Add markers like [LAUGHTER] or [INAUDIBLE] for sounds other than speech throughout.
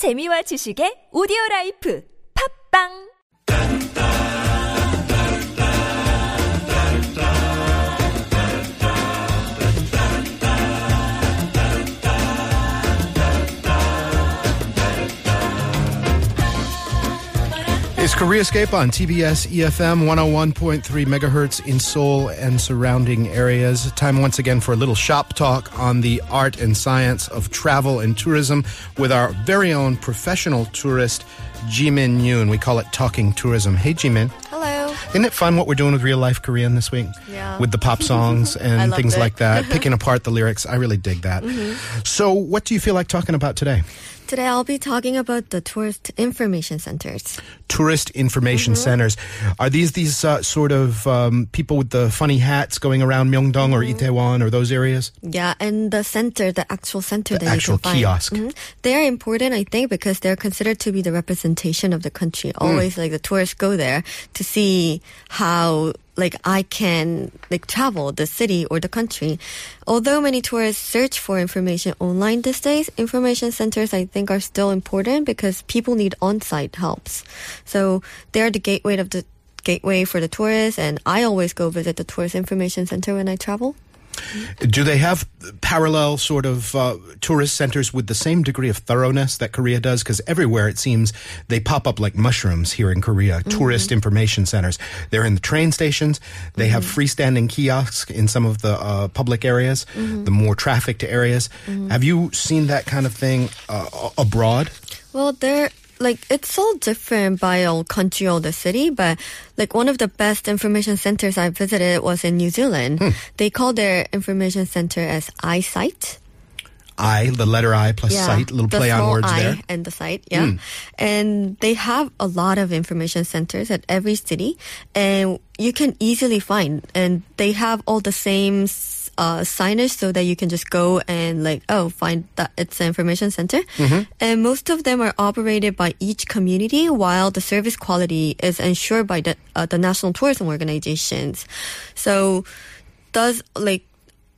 재미와 지식의 오디오 라이프. 팝빵 It's Koreascape on TBS EFM 101.3 megahertz in Seoul and surrounding areas. Time once again for a little shop talk on the art and science of travel and tourism with our very own professional tourist, Jie-min Yoon. We call it Talking Tourism. Hey, Jie-min. Hello. Isn't it fun what we're doing with real life Korean this week? Yeah. With the pop [LAUGHS] songs and things it. like that, [LAUGHS] picking apart the lyrics. I really dig that. Mm-hmm. So, what do you feel like talking about today? Today I'll be talking about the tourist information centers. tourist information Mm-hmm. centers. Are these these uh, sort of um, people with the funny hats going around Myeongdong or Mm-hmm. Itaewon or those areas? Yeah, and the center, the actual center The that actual you can find. kiosk. Mhm. They are important, I think, because they're considered to be the representation of the country. Hmm. Always, like the tourists go there to see how like I can like travel the city or the country. Although many tourists search for information online these days, information centers I think are still important because people need on-site helps. So they're the gateway of the gateway for the tourists and I always go visit the tourist information center when I travel. Do they have parallel sort of uh, tourist centers with the same degree of thoroughness that Korea does? Because everywhere it seems they pop up like mushrooms here in Korea. Mm-hmm. Tourist information centers. They're in the train stations. They have Mm-hmm. freestanding kiosks in some of the uh, public areas, Mm-hmm. the more trafficked areas. Have you seen that kind of thing uh, abroad? Well, they're like it's all different by all country or the city, but like one of the best information centers I visited was in New Zealand. Hmm. They call their information center as i-SITE. I, the letter I plus site, little play on words I there. and the site, yeah. Hmm. And they have a lot of information centers at every city, and you can easily find. And they have all the same uh, signage, so that you can just go and like, oh, find that it's an information center. Mm-hmm. And most of them are operated by each community, while the service quality is ensured by the uh, the national tourism organizations. So, does like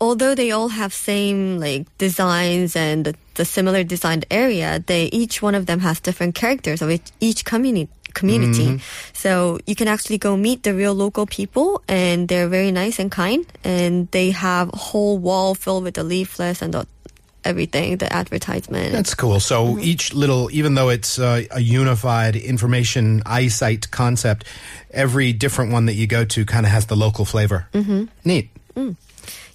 although they all have same like designs and the, the similar designed area, they each one of them has different characters of each, each community community. So you can actually go meet the real local people and they're very nice and kind and they have a whole wall filled with the leaflets and the everything, the advertisement. That's cool. So Mm-hmm. each little, even though it's uh, a unified information i-SITE concept, every different one that you go to kind of has the local flavor. Mm-hmm. Neat.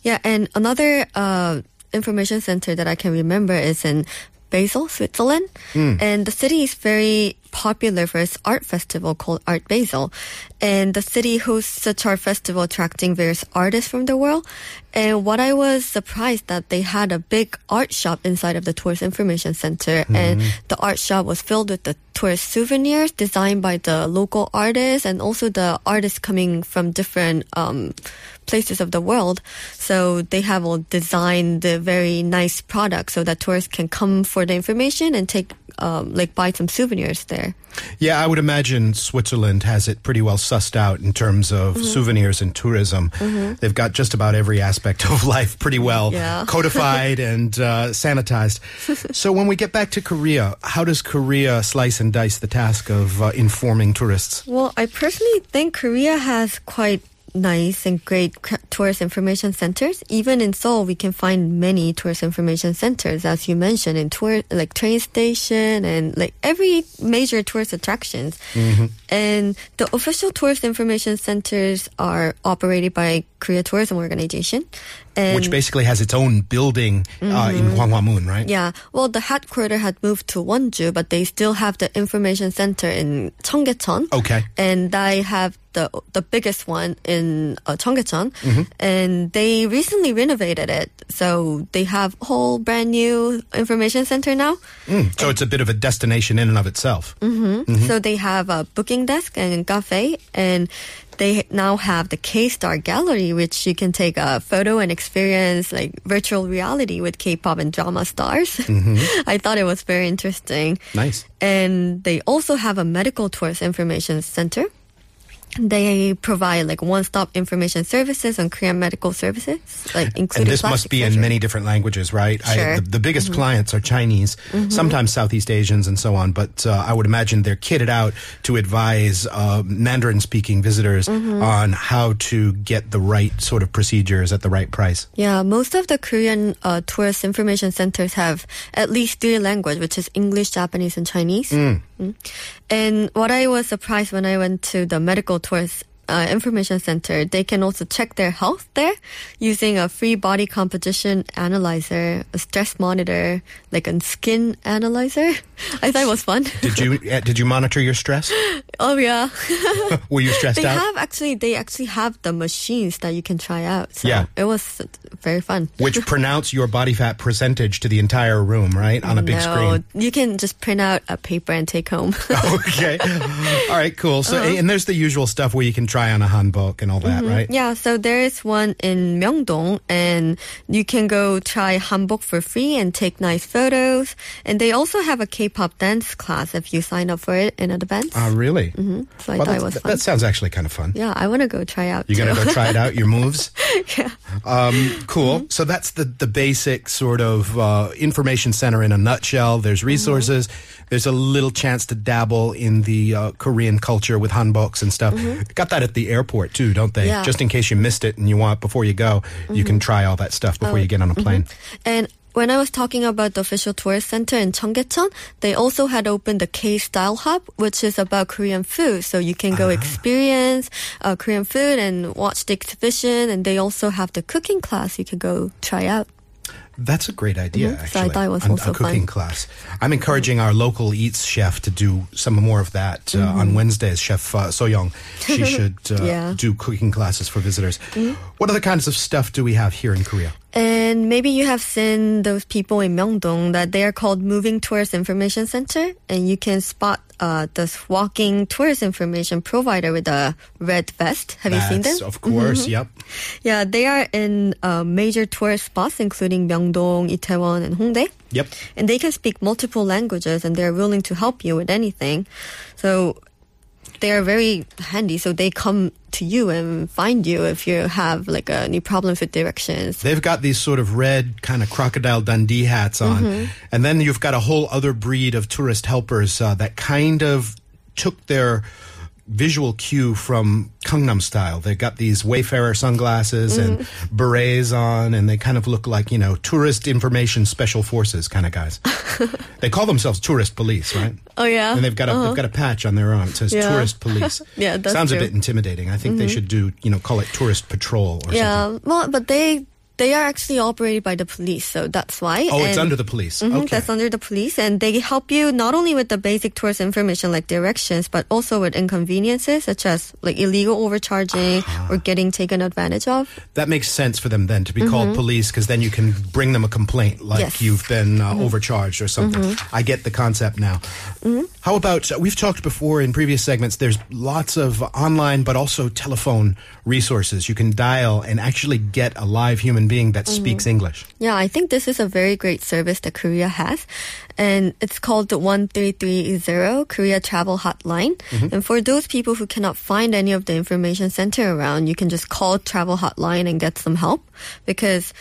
Yeah, and another uh, information center that I can remember is in Basel, Switzerland. And the city is very popular for its art festival called Art Basel. And the city hosts such art festival attracting various artists from the world. And what I was surprised that they had a big art shop inside of the tourist information center. And the art shop was filled with the tourist souvenirs designed by the local artists and also the artists coming from different um, places of the world. So they have all designed the very nice products so that tourists can come for the information and take um, like buy some souvenirs there. Yeah, I would imagine Switzerland has it pretty well sussed out in terms of Mm-hmm. souvenirs and tourism. They've got just about every aspect [LAUGHS] of life pretty well Yeah. [LAUGHS] codified and uh, sanitized. [LAUGHS] so when we get back to Korea, how does Korea slice and dice the task of uh, informing tourists? Well, I personally think Korea has quite nice and great tourist information centers. Even in Seoul, we can find many tourist information centers, as you mentioned, in tour like train station and like every major tourist attractions. And the official tourist information centers are operated by Korea Tourism Organization. And Which basically has its own building uh, in Gwanghwamun, right? Mm-hmm. yeah, well, the headquarters had moved to Wonju, but they still have the information center in Cheonggyecheon. Okay. And I have the the biggest one in uh, Cheonggyecheon, Mm-hmm. and they recently renovated it, so they have whole brand new information center now. Mm, so it's a bit of a destination in and of itself. Mm-hmm. So they have a booking desk and cafe, and they now have the K Star Gallery, which you can take a photo and experience like virtual reality with K-pop and drama stars. [LAUGHS] I thought it was very interesting. Nice. And they also have a medical tourist information center. They provide like one-stop information services on Korean medical services, like including. And this must be in many different languages, right? Sure. Mm-hmm. the, the biggest clients are Chinese, sometimes Southeast Asians, and so on. But uh, I would imagine they're kitted out to advise uh, Mandarin-speaking visitors Mm-hmm. on how to get the right sort of procedures at the right price. Yeah, most of the Korean uh, tourist information centers have at least three language, which is English, Japanese, and Chinese. Mm. And what I was surprised when I went to the medical tourist uh, information center, they can also check their health there using a free body composition analyzer, a stress monitor, like a skin analyzer. [LAUGHS] I thought it was fun. [LAUGHS] Did you uh, did you monitor your stress? [LAUGHS] oh yeah, Were you stressed they out? have actually they actually have the machines that you can try out. So Yeah. it was very fun. Which pronounce your body fat percentage to the entire room, right, on a big no, screen. you can just print out a paper and take home. okay. All right, cool. So, Uh-huh. and there's the usual stuff where you can try on a hanbok and all that, right? Mm-hmm. yeah, so there is one in Myeongdong, and you can go try hanbok for free and take nice photos. And they also have a K-pop dance class if you sign up for it in advance. Ah, really? so I Well, thought it that, was fun. that sounds actually kind of fun. yeah, I want to go try out. You're gonna go try it out, your moves. [LAUGHS] yeah. Um, cool. So that's the the basic sort of uh, information center in a nutshell. There's Mm-hmm. resources. There's a little chance to dabble in the uh, Korean culture with hanboks and stuff. Got that at the airport too, don't they? Mm-hmm. Yeah. Mm-hmm. Just in case you missed it and you want before you go, you can try all that stuff before you get on a plane. And when I was talking about the official tourist center in Cheonggyecheon, they also had opened the K Style Hub, which is about Korean food. So you can go experience uh, Korean food and watch the exhibition. And they also have the cooking class you can go try out. That's a great idea, Mhm. I actually. it was also a cooking fun. class. I'm encouraging our local eats chef to do some more of that uh, on Wednesdays. Chef uh, Soyoung, she [LAUGHS] should uh, Mm-hmm. Yeah. Mm-hmm. do cooking classes for visitors. What other kinds of stuff do we have here in Korea? And maybe you have seen those people in Myeongdong that they are called Moving Tourist Information Center, and you can spot uh, this walking tourist information provider with a red vest. Have you seen That's, them? Of course, yep. Yeah, they are in uh, major tourist spots, including Myeongdong, Itaewon, and Hongdae. Yep. And they can speak multiple languages, and they're willing to help you with anything. So they are very handy. So they come to you and find you if you have like a new problem with directions. They've got these sort of red kind of crocodile Dundee hats on. Mm-hmm. And then you've got a whole other breed of tourist helpers uh, that kind of took their visual cue from Gangnam style. They've got these Wayfarer sunglasses and Mm-hmm. berets on, and they kind of look like, you know, tourist information special forces kind of guys. [LAUGHS] they call themselves tourist police, right? Oh yeah, And they've got a they've got a patch on their arm. It says Yeah. tourist police. [LAUGHS] Yeah, that's Sounds a true. Mm-hmm. bit intimidating. I think they should do, you know, call it tourist patrol or something. yeah. Well, but they they are actually operated by the police, so that's why. Oh, it's under the police. Mhm, Okay. That's under the police, and they help you not only with the basic tourist information like directions, but also with inconveniences such as like illegal overcharging Ah. or getting taken advantage of. That makes sense for them then to be called police because then you can bring them a complaint like Mm-hmm. Yes. Mm-hmm. you've been uh, overcharged or something. I get the concept now. How about uh, we've talked before in previous segments? There's lots of online but also telephone resources. You can dial and actually get a live human being that Mm-hmm. speaks English. Yeah, I think this is a very great service that Korea has. And it's called the 1330 Korea Travel Hotline. And for those people who cannot find any of the information center around, you can just call Travel Hotline and get some help because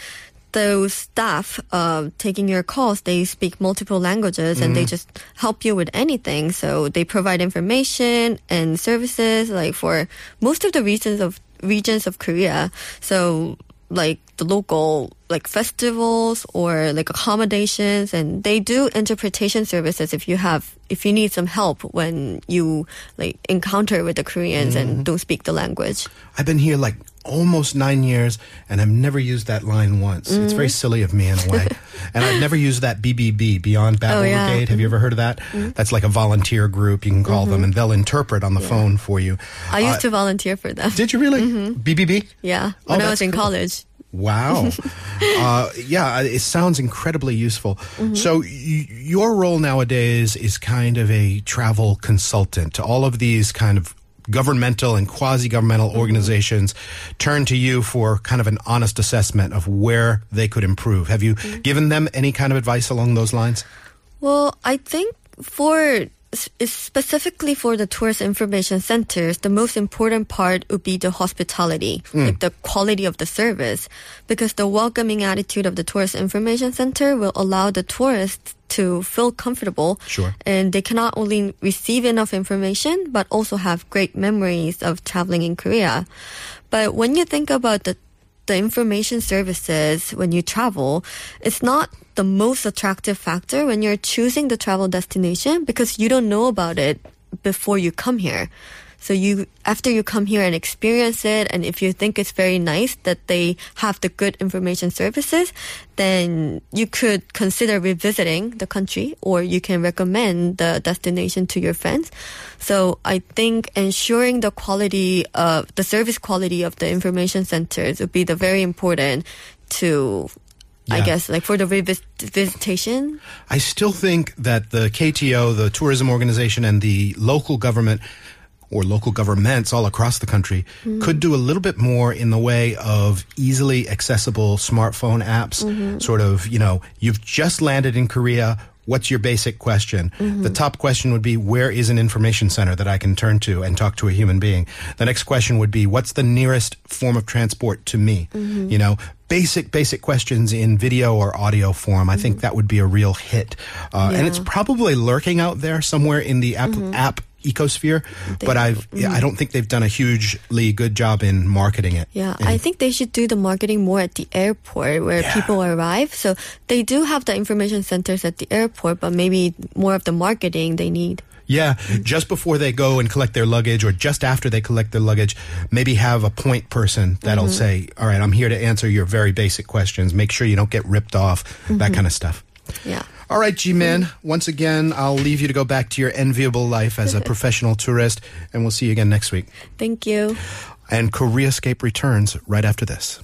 those staff uh, taking your calls, they speak multiple languages and they just help you with anything. So they provide information and services like for most of the regions of regions of Korea. So like the local like festivals or like accommodations and they do interpretation services if you have if you need some help when you like encounter with the Koreans and mm-hmm. don't speak the language. I've been here like almost nine years and I've never used that line once. It's Mm. very silly of me in a way. [LAUGHS] and I've never used that BBB, Before Babel Oh, yeah. Mm-hmm. Brigade. Have you ever heard of that? That's like a volunteer group. You can call them and they'll interpret on the phone for you. I Uh, used to volunteer for them. Did you really? BBB? yeah, Oh, when I was in cool. college. Wow. [LAUGHS] uh, yeah, it sounds incredibly useful. Mm-hmm. So, y- your role nowadays is kind of a travel consultant to all of these kind of governmental and quasi governmental Mm-hmm. organizations turn to you for kind of an honest assessment of where they could improve. Have you Mm-hmm. given them any kind of advice along those lines? Well, I think for specifically for the tourist information centers, the most important part would be the hospitality, mm. like the quality of the service, because the welcoming attitude of the tourist information center will allow the tourists to feel comfortable. Sure. And they cannot only receive enough information, but also have great memories of traveling in Korea. But when you think about the the information services when you travel, it's not the most attractive factor when you're choosing the travel destination because you don't know about it before you come here. So you, after you come here and experience it, and if you think it's very nice that they have the good information services, then you could consider revisiting the country or you can recommend the destination to your friends. So I think ensuring the quality of the service quality of the information centers would be the very important to I guess like for the revis- visitation. I still think that the KTO, the tourism organization, and the local government or local governments all across the country mm-hmm. could do a little bit more in the way of easily accessible smartphone apps. Mm-hmm. Sort of, you know, you've just landed in Korea. What's your basic question? Mm-hmm. The top question would be, where is an information center that I can turn to and talk to a human being? The next question would be, what's the nearest form of transport to me? Mm-hmm. You know, basic, basic questions in video or audio form. I think mm-hmm. that would be a real hit. Uh, And it's probably lurking out there somewhere in the app, app ecosphere, but I've, yeah, I mm. don't think they've done a hugely good job in marketing it. Yeah, I think they should do the marketing more at the airport where Yeah. people arrive. So they do have the information centers at the airport, but maybe more of the marketing they need. Yeah, just before they go and collect their luggage, or just after they collect their luggage, maybe have a point person that'll mm-hmm. say, "All right, I'm here to answer your very basic questions. Make sure you don't get ripped off." That mm-hmm. kind of stuff. Yeah. All right, Jie-min. Once again, I'll leave you to go back to your enviable life as a [LAUGHS] professional tourist, and we'll see you again next week. Thank you. And Koreascape returns right after this.